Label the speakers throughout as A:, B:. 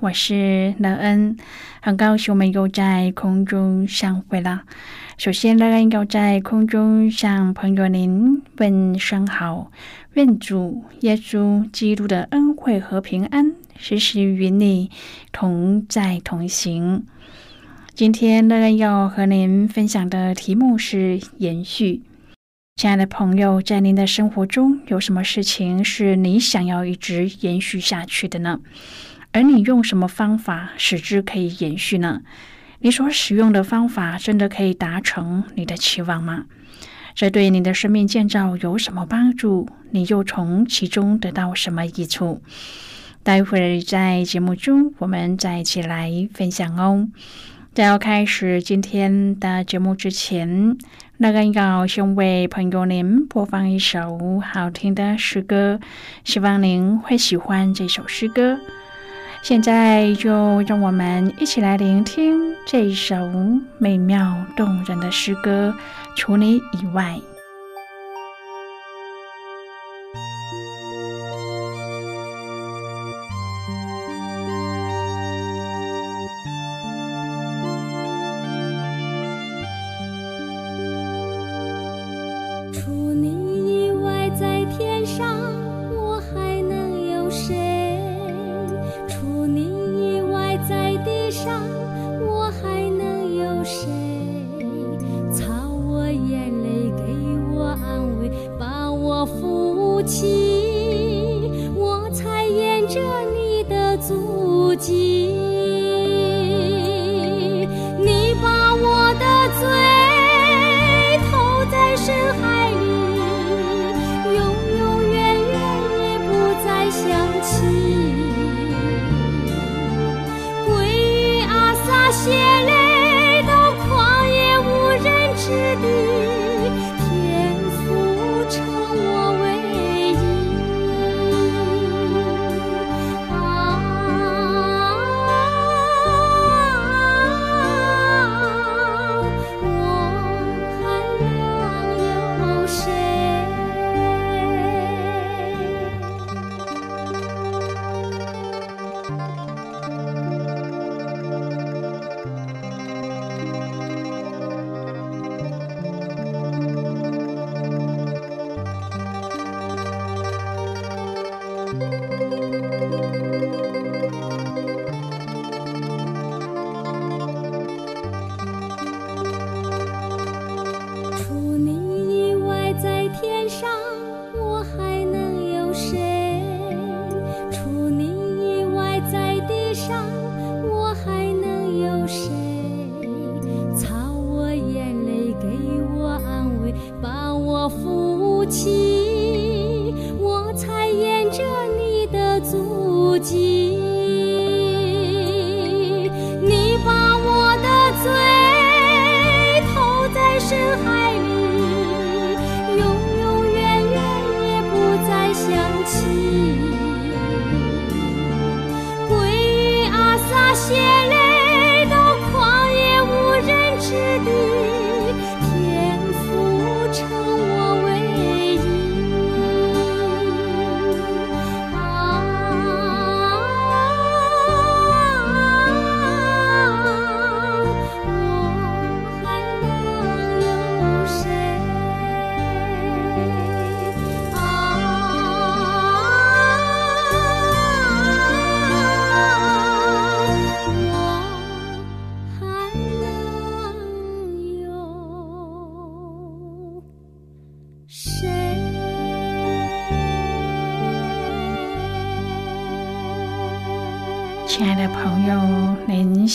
A: 我是乐恩，很高兴我们又在空中相会了。首先，乐恩要在空中向朋友您问声好，愿主耶稣基督的恩惠和平安时时与你同在同行。今天，乐恩要和您分享的题目是延续。亲爱的朋友，在您的生活中有什么事情是你想要一直延续下去的呢？而你用什么方法使之可以延续呢？你所使用的方法真的可以达成你的期望吗？这对你的生命建造有什么帮助？你又从其中得到什么益处？待会儿在节目中，我们再一起来分享哦。在要开始今天的节目之前，那个要先为朋友您播放一首好听的诗歌，希望您会喜欢这首诗歌。现在就让我们一起来聆听这首美妙动人的诗歌。除你以外。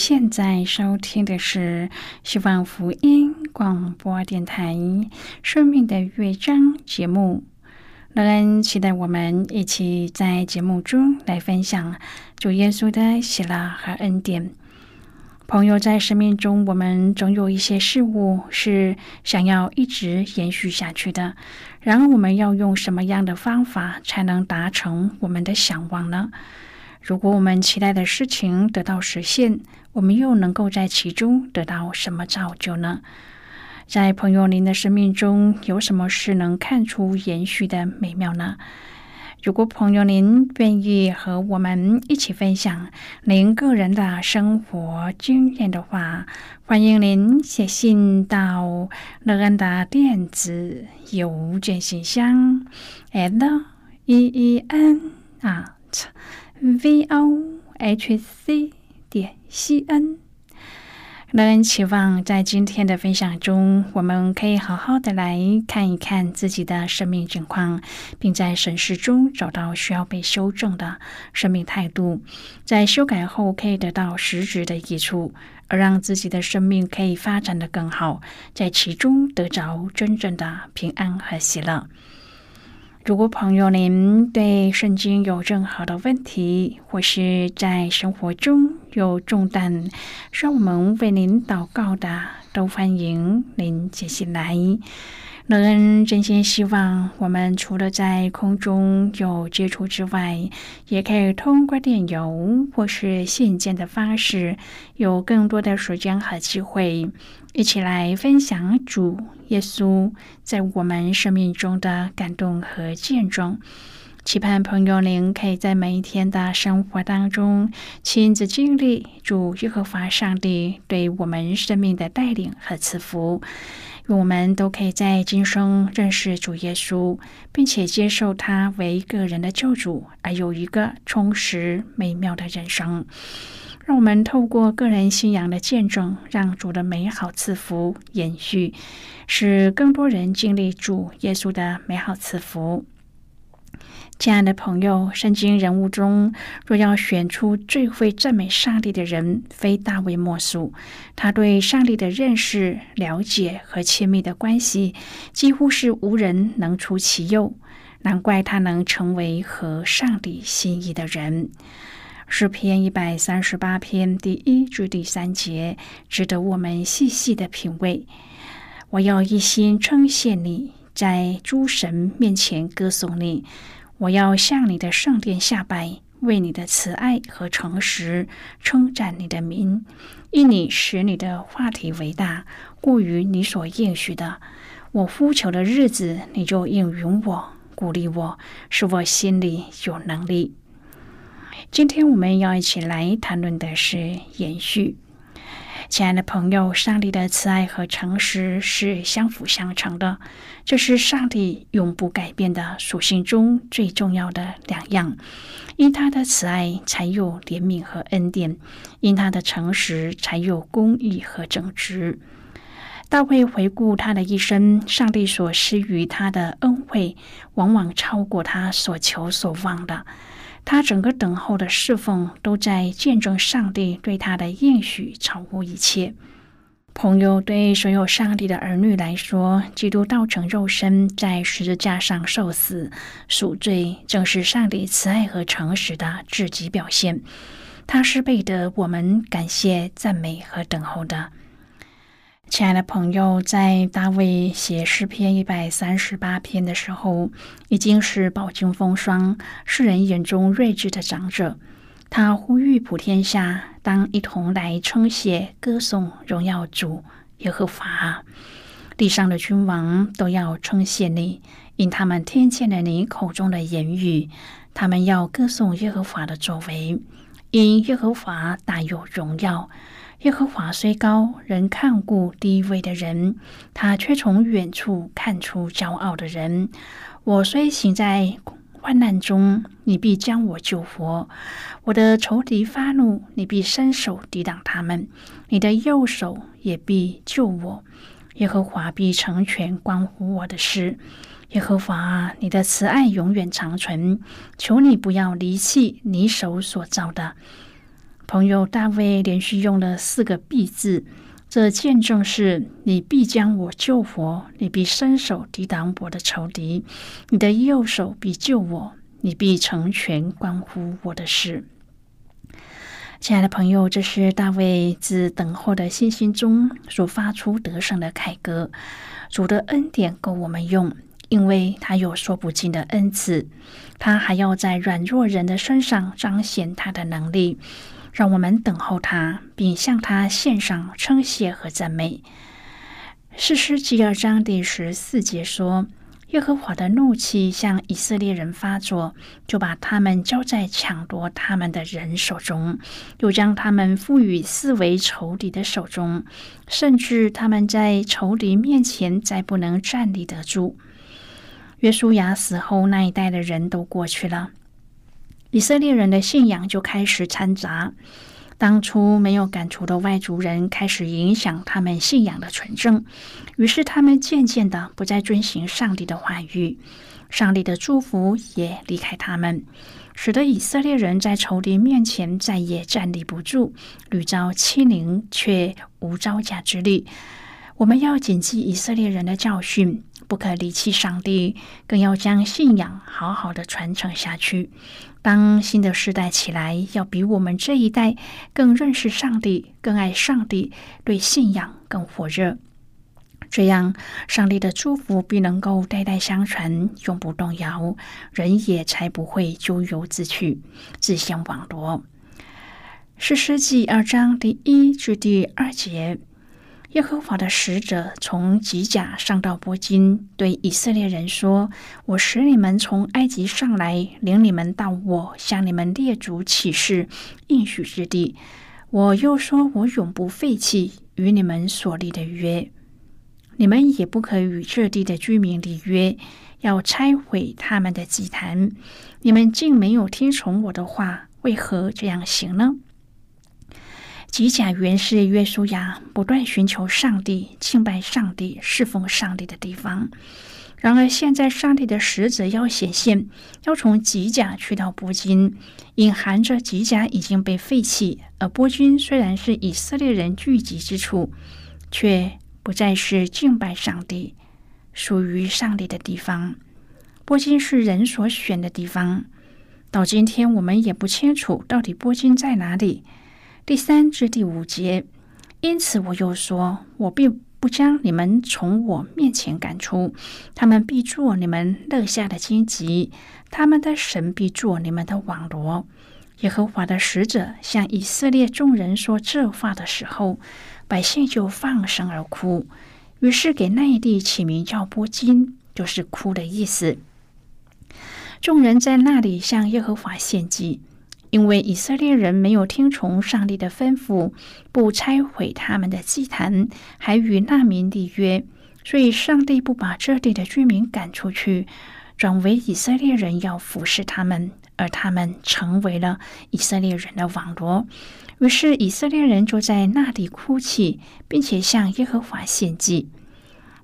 B: 现在收听的是希望福音广播电台《生命的乐章》节目。乐恩期待我们一起在节目中来分享主耶稣的喜乐和恩典。朋友，在生命中，我们总有一些事物是想要一直延续下去的。然而，我们要用什么样的方法才能达成我们的想望呢？如果我们期待的事情得到实现，我们又能够在其中得到什么造就呢？在朋友您的生命中，有什么是能看出延续的美妙呢？如果朋友您愿意和我们一起分享您个人的生活经验的话，欢迎您写信到乐安的电子邮件信箱：l e e n 啊。V o h c 点 c n，乐恩期望在今天的分享中，我们可以好好的来看一看自己的生命情况，并在审视中找到需要被修正的生命态度，在修改后可以得到实质的益处，而让自己的生命可以发展的更好，在其中得着真正的平安和喜乐。如果朋友您对圣经有任何的问题，或是在生活中有重担，需要我们为您祷告的，都欢迎您写信来。乐恩真心希望，我们除了在空中有接触之外，也可以通过电邮或是信件的方式，有更多的时间和机会。一起来分享主耶稣在我们生命中的感动和见证，期盼朋友您可以在每一天的生活当中亲自经历主耶和华上帝对我们生命的带领和赐福，我们都可以在今生认识主耶稣，并且接受他为个人的救主，而有一个充实美妙的人生。让我们透过个人信仰的见证，让主的美好赐福延续，使更多人经历主耶稣的美好赐福。亲爱的朋友，圣经人物中若要选出最会赞美上帝的人，非大卫莫属。他对上帝的认识、了解和亲密的关系，几乎是无人能出其右。难怪他能成为合上帝心意的人。诗篇一百三十八篇第一至第三节，值得我们细细的品味。我要一心称谢你，在诸神面前歌颂你。我要向你的圣殿下拜，为你的慈爱和诚实称赞你的名。因你使你的话题伟大，过于你所应许的。我呼求的日子，你就应允我，鼓励我，使我心里有能力。今天我们要一起来谈论的是延续。亲爱的朋友，上帝的慈爱和诚实是相辅相成的，这是上帝永不改变的属性中最重要的两样。因他的慈爱，才有怜悯和恩典；因他的诚实，才有公义和正直。大卫回顾他的一生，上帝所施予他的恩惠，往往超过他所求所望的。他整个等候的侍奉，都在见证上帝对他的应许超乎一切。朋友，对所有上帝的儿女来说，基督道成肉身，在十字架上受死赎罪，正是上帝慈爱和诚实的至极表现。他是配得我们感谢、赞美和等候的。亲爱的朋友，在大卫写诗篇一百三十八篇的时候，已经是饱经风霜、世人眼中睿智的长者。他呼吁普天下当一同来称谢、歌颂、荣耀主耶和华。地上的君王都要称谢你，因他们听见了你口中的言语。他们要歌颂耶和华的作为，因耶和华大有荣耀。耶和华虽高，仍看顾低微的人，他却从远处看出骄傲的人。我虽行在患难中，你必将我救活；我的仇敌发怒，你必伸手抵挡他们；你的右手也必救我。耶和华必成全关乎我的事。耶和华，你的慈爱永远长存，求你不要离弃你手所造的。朋友大卫连续用了四个“必”字，这见证是你必将我救活，你必伸手抵挡我的仇敌，你的右手必救我，你必成全关乎我的事。亲爱的朋友，这是大卫自等候的信心中所发出得胜的凯歌。主的恩典够我们用。因为他有说不尽的恩赐，他还要在软弱人的身上彰显他的能力，让我们等候他，并向他献上称谢和赞美。诗诗第二章第十四节说：“耶和华的怒气向以色列人发作，就把他们交在抢夺他们的人手中，又将他们赋予四围仇敌的手中，甚至他们在仇敌面前再不能站立得住。”约书亚死后，那一代的人都过去了，以色列人的信仰就开始掺杂。当初没有赶出的外族人开始影响他们信仰的纯正，于是他们渐渐的不再遵循上帝的话语，上帝的祝福也离开他们，使得以色列人在仇敌面前再也站立不住，屡遭欺凌却无招架之力。我们要谨记以色列人的教训。不可离弃上帝，更要将信仰好好的传承下去。当新的时代起来，要比我们这一代更认识上帝，更爱上帝，对信仰更火热。这样，上帝的祝福必能够代代相传，永不动摇，人也才不会咎由自取，自相网罗。是诗记二章第一至第二节。耶和华的使者从吉甲上到波金，对以色列人说：“我使你们从埃及上来，领你们到我向你们列祖起誓应许之地。我又说，我永不废弃与你们所立的约。你们也不可与这地的居民立约，要拆毁他们的祭坛。你们竟没有听从我的话，为何这样行呢？”吉甲原是约书亚不断寻求上帝、敬拜上帝、侍奉上帝的地方。然而，现在上帝的使者要显现，要从吉甲去到波金，隐含着吉甲已经被废弃，而波金虽然是以色列人聚集之处，却不再是敬拜上帝、属于上帝的地方。波金是人所选的地方，到今天我们也不清楚到底波金在哪里。第三至第五节，因此我又说，我并不将你们从我面前赶出，他们必做你们乐下的荆棘，他们的神必做你们的网罗。耶和华的使者向以色列众人说这话的时候，百姓就放声而哭，于是给那地起名叫波金，就是哭的意思。众人在那里向耶和华献祭。因为以色列人没有听从上帝的吩咐，不拆毁他们的祭坛，还与那民立约，所以上帝不把这地的居民赶出去，转为以色列人要服侍他们，而他们成为了以色列人的网罗。于是以色列人就在那里哭泣，并且向耶和华献祭。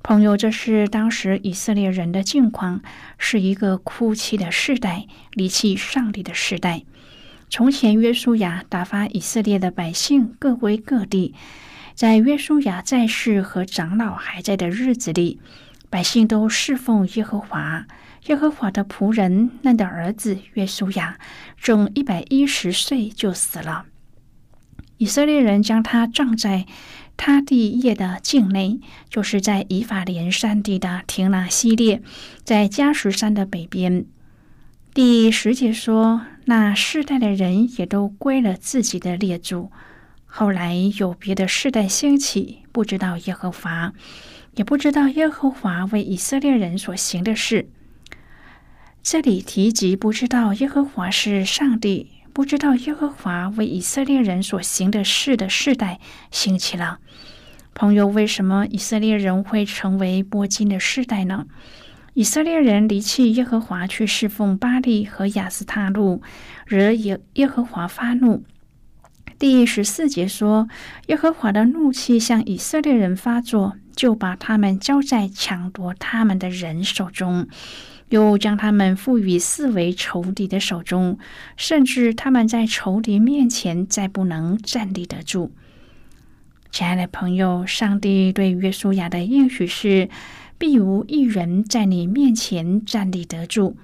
B: 朋友，这是当时以色列人的境况，是一个哭泣的时代，离弃上帝的时代。从前，约书亚打发以色列的百姓各归各地。在约书亚在世和长老还在的日子里，百姓都侍奉耶和华。耶和华的仆人嫩的儿子约书亚正一百一十岁就死了。以色列人将他葬在他地业的境内，就是在以法莲山地的廷拿西列，在加什山的北边。第十节说。那世代的人也都归了自己的列祖。后来有别的世代兴起，不知道耶和华，也不知道耶和华为以色列人所行的事。这里提及不知道耶和华是上帝，不知道耶和华为以色列人所行的事的世代兴起了。朋友，为什么以色列人会成为波金的世代呢？以色列人离弃耶和华，去侍奉巴利和亚斯他路，惹耶耶和华发怒。第十四节说，耶和华的怒气向以色列人发作，就把他们交在抢夺他们的人手中，又将他们赋予四为仇敌的手中，甚至他们在仇敌面前再不能站立得住。亲爱的朋友，上帝对约书亚的应许是：必无一人在你面前站立得住。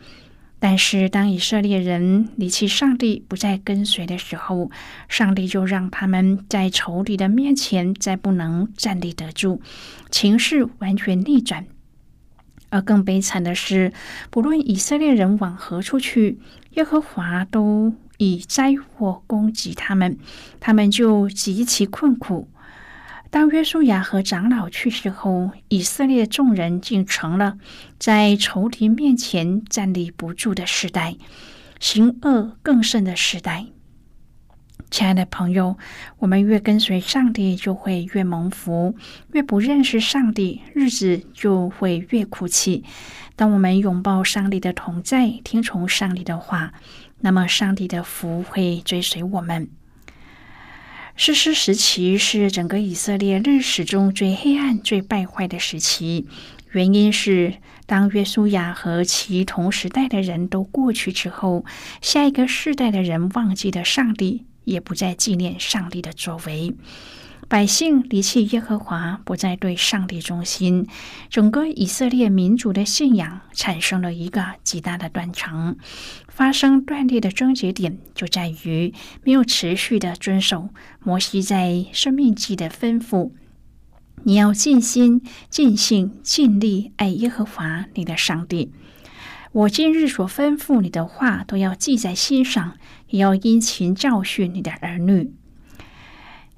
B: 但是，当以色列人离弃上帝，不再跟随的时候，上帝就让他们在仇敌的面前再不能站立得住，情势完全逆转。而更悲惨的是，不论以色列人往何处去，耶和华都以灾祸攻击他们，他们就极其困苦。当约书亚和长老去世后，以色列众人竟成了在仇敌面前站立不住的时代，行恶更甚的时代。亲爱的朋友，我们越跟随上帝，就会越蒙福；越不认识上帝，日子就会越苦气。当我们拥抱上帝的同在，听从上帝的话，那么上帝的福会追随我们。诗诗时期是整个以色列历史中最黑暗、最败坏的时期。原因是，当约书亚和其同时代的人都过去之后，下一个世代的人忘记了上帝，也不再纪念上帝的作为。百姓离弃耶和华，不再对上帝忠心，整个以色列民族的信仰产生了一个极大的断层。发生断裂的终结点就在于没有持续的遵守摩西在生命记的吩咐：你要尽心、尽性、尽力爱耶和华你的上帝。我今日所吩咐你的话都要记在心上，也要殷勤教训你的儿女。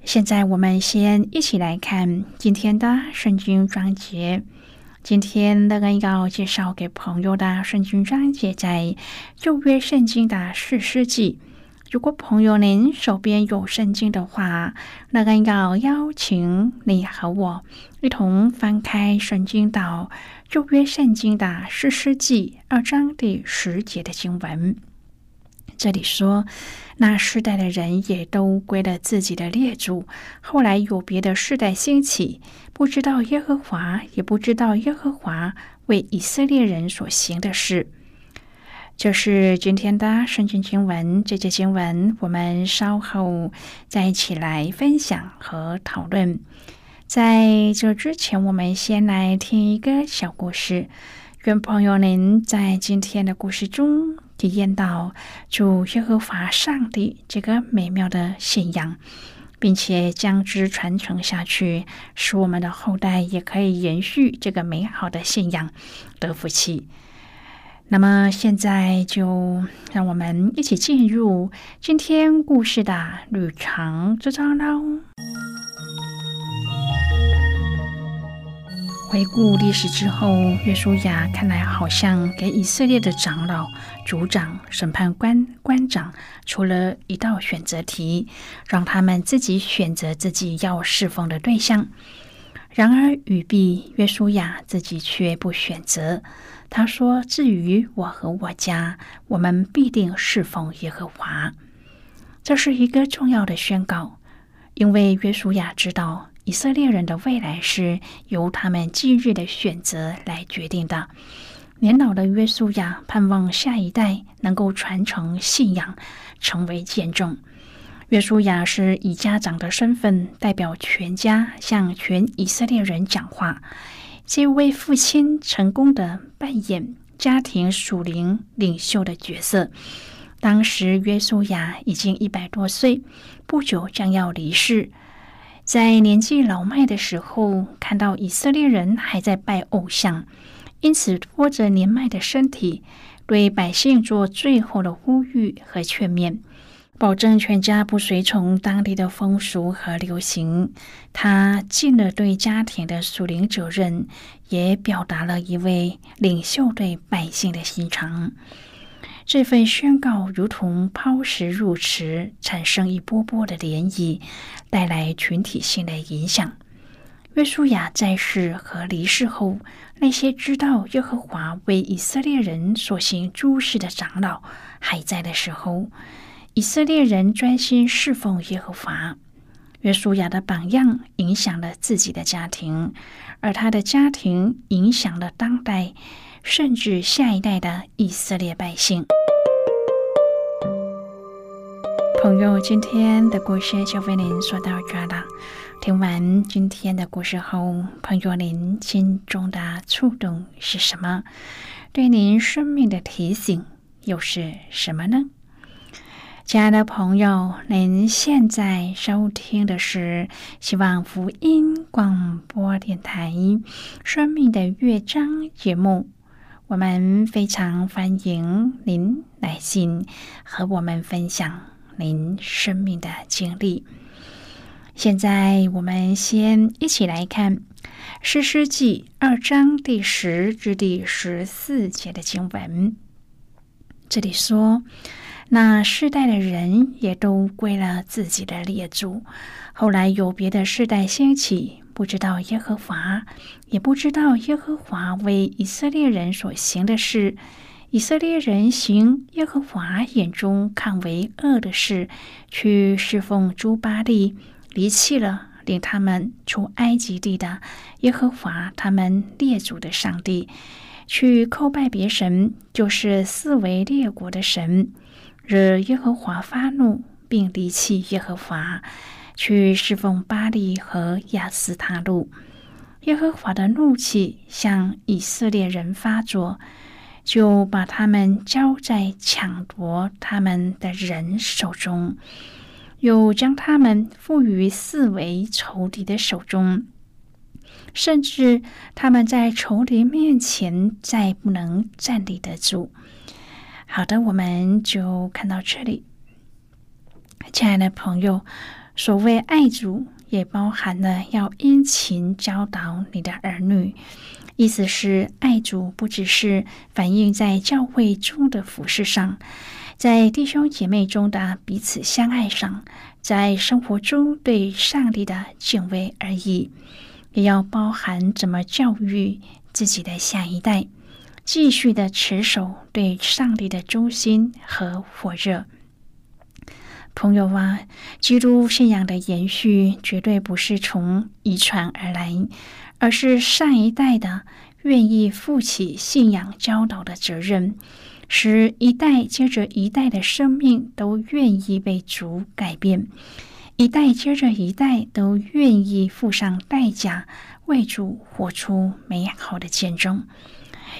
B: 现在我们先一起来看今天的圣经章节。今天乐恩要介绍给朋友的圣经章节在旧约圣经的四世纪。如果朋友您手边有圣经的话，乐恩要邀请你和我一同翻开圣经到旧约圣经的四世纪二章第十节的经文。这里说，那世代的人也都归了自己的列祖。后来有别的世代兴起，不知道耶和华，也不知道耶和华为以色列人所行的事。这是今天的圣经经文。这节经文我们稍后再一起来分享和讨论。在这之前，我们先来听一个小故事。愿朋友您在今天的故事中。体验到主耶和华上帝这个美妙的信仰，并且将之传承下去，使我们的后代也可以延续这个美好的信仰得福气。那么，现在就让我们一起进入今天故事的旅程之中喽。回顾历史之后，约书亚看来好像给以色列的长老、族长、审判官、官长出了一道选择题，让他们自己选择自己要侍奉的对象。然而，语毕，约书亚自己却不选择。他说：“至于我和我家，我们必定侍奉耶和华。”这是一个重要的宣告，因为约书亚知道。以色列人的未来是由他们今日的选择来决定的。年老的约书亚盼望下一代能够传承信仰，成为见证。约书亚是以家长的身份代表全家向全以色列人讲话。这位父亲成功的扮演家庭属灵领袖的角色。当时约书亚已经一百多岁，不久将要离世。在年纪老迈的时候，看到以色列人还在拜偶像，因此拖着年迈的身体，对百姓做最后的呼吁和劝勉，保证全家不随从当地的风俗和流行。他尽了对家庭的属灵责任，也表达了一位领袖对百姓的心肠。这份宣告如同抛石入池，产生一波波的涟漪，带来群体性的影响。约书亚在世和离世后，那些知道耶和华为以色列人所行诸事的长老还在的时候，以色列人专心侍奉耶和华。约书亚的榜样影响了自己的家庭，而他的家庭影响了当代。甚至下一代的以色列百姓。朋友，今天的故事就为您说到这了。听完今天的故事后，朋友，您心中的触动是什么？对您生命的提醒又是什么呢？亲爱的朋友，您现在收听的是希望福音广播电台《生命的乐章》节目。我们非常欢迎您来信和我们分享您生命的经历。现在，我们先一起来看《诗诗记》二章第十至第十四节的经文。这里说。那世代的人也都归了自己的列祖。后来有别的世代兴起，不知道耶和华，也不知道耶和华为以色列人所行的事。以色列人行耶和华眼中看为恶的事，去侍奉诸巴利，离弃了领他们出埃及地的耶和华他们列祖的上帝，去叩拜别神，就是四维列国的神。惹耶和华发怒，并离弃耶和华，去侍奉巴利和亚斯塔路。耶和华的怒气向以色列人发作，就把他们交在抢夺他们的人手中，又将他们赋予四围仇敌的手中，甚至他们在仇敌面前再不能站立得住。好的，我们就看到这里。亲爱的朋友，所谓爱主，也包含了要殷勤教导你的儿女。意思是，爱主不只是反映在教会中的服饰上，在弟兄姐妹中的彼此相爱上，在生活中对上帝的敬畏而已，也要包含怎么教育自己的下一代。继续的持守对上帝的忠心和火热，朋友啊，基督信仰的延续绝对不是从遗传而来，而是上一代的愿意负起信仰教导的责任，使一代接着一代的生命都愿意被主改变，一代接着一代都愿意付上代价为主活出美好的见证。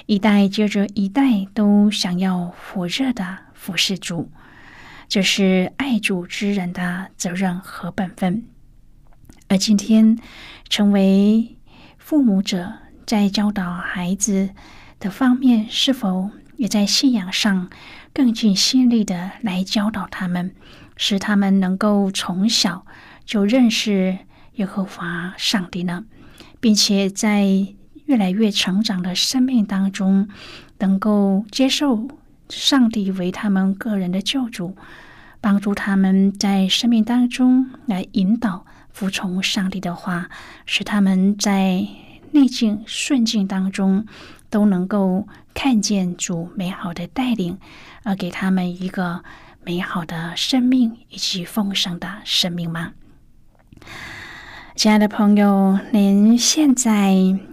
B: 一代接着一代都想要火热的服侍主，这是爱主之人的责任和本分。而今天，成为父母者在教导孩子的方面，是否也在信仰上更尽心力的来教导他们，使他们能够从小就认识耶和华上帝呢？并且在越来越成长的生命当中，能够接受上帝为他们个人的救主，帮助他们在生命当中来引导、服从上帝的话，使他们在逆境顺境当中都能够看见主美好的带领，而给他们一个美好的生命以及丰盛的生命吗？亲爱的朋友，您现在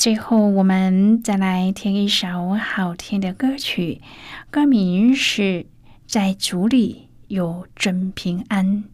B: 最后，我们再来听一首好听的歌曲，歌名是《在主里有真平安》。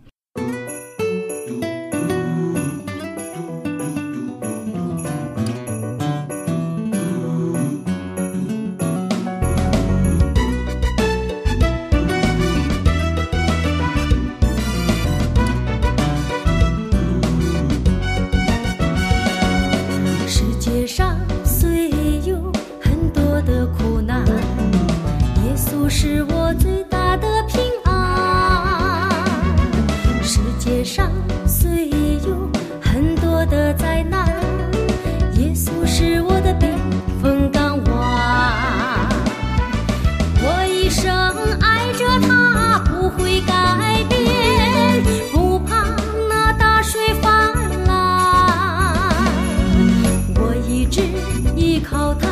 A: 靠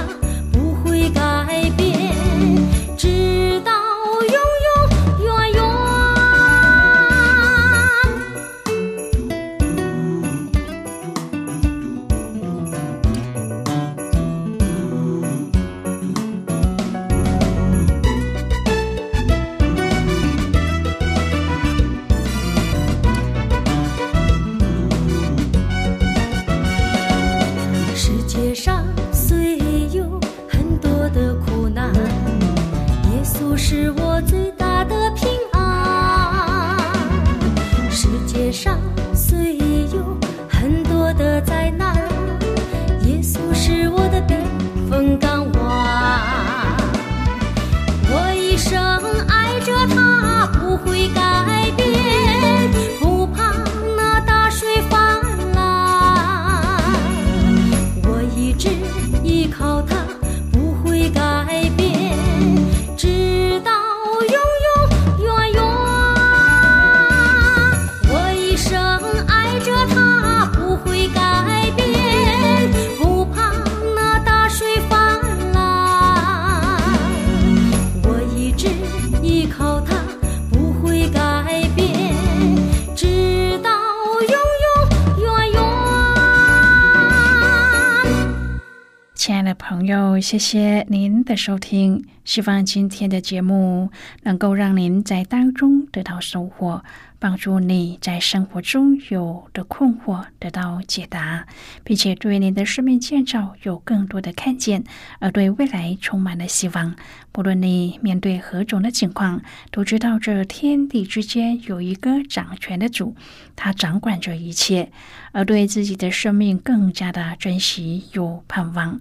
B: 友，谢谢您的收听。希望今天的节目能够让您在当中得到收获，帮助你在生活中有的困惑得到解答，并且对您的生命建造有更多的看见，而对未来充满了希望。不论你面对何种的情况，都知道这天地之间有一个掌权的主，他掌管着一切，而对自己的生命更加的珍惜有盼望。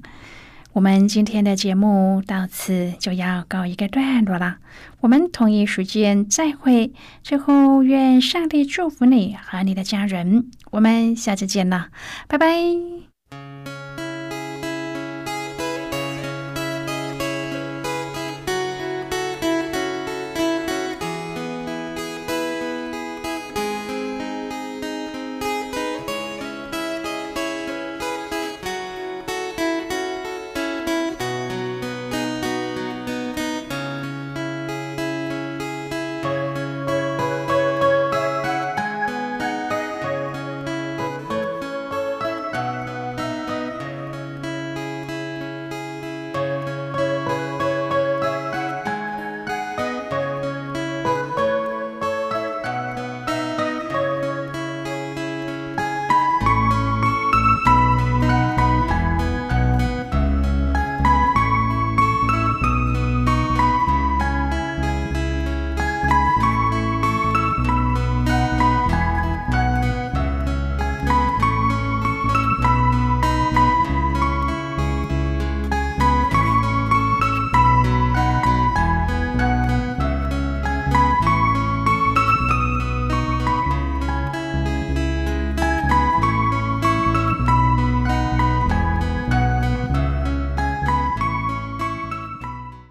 B: 我们今天的节目到此就要告一个段落了，我们同一时间再会。最后，愿上帝祝福你和你的家人，我们下次见了，拜拜。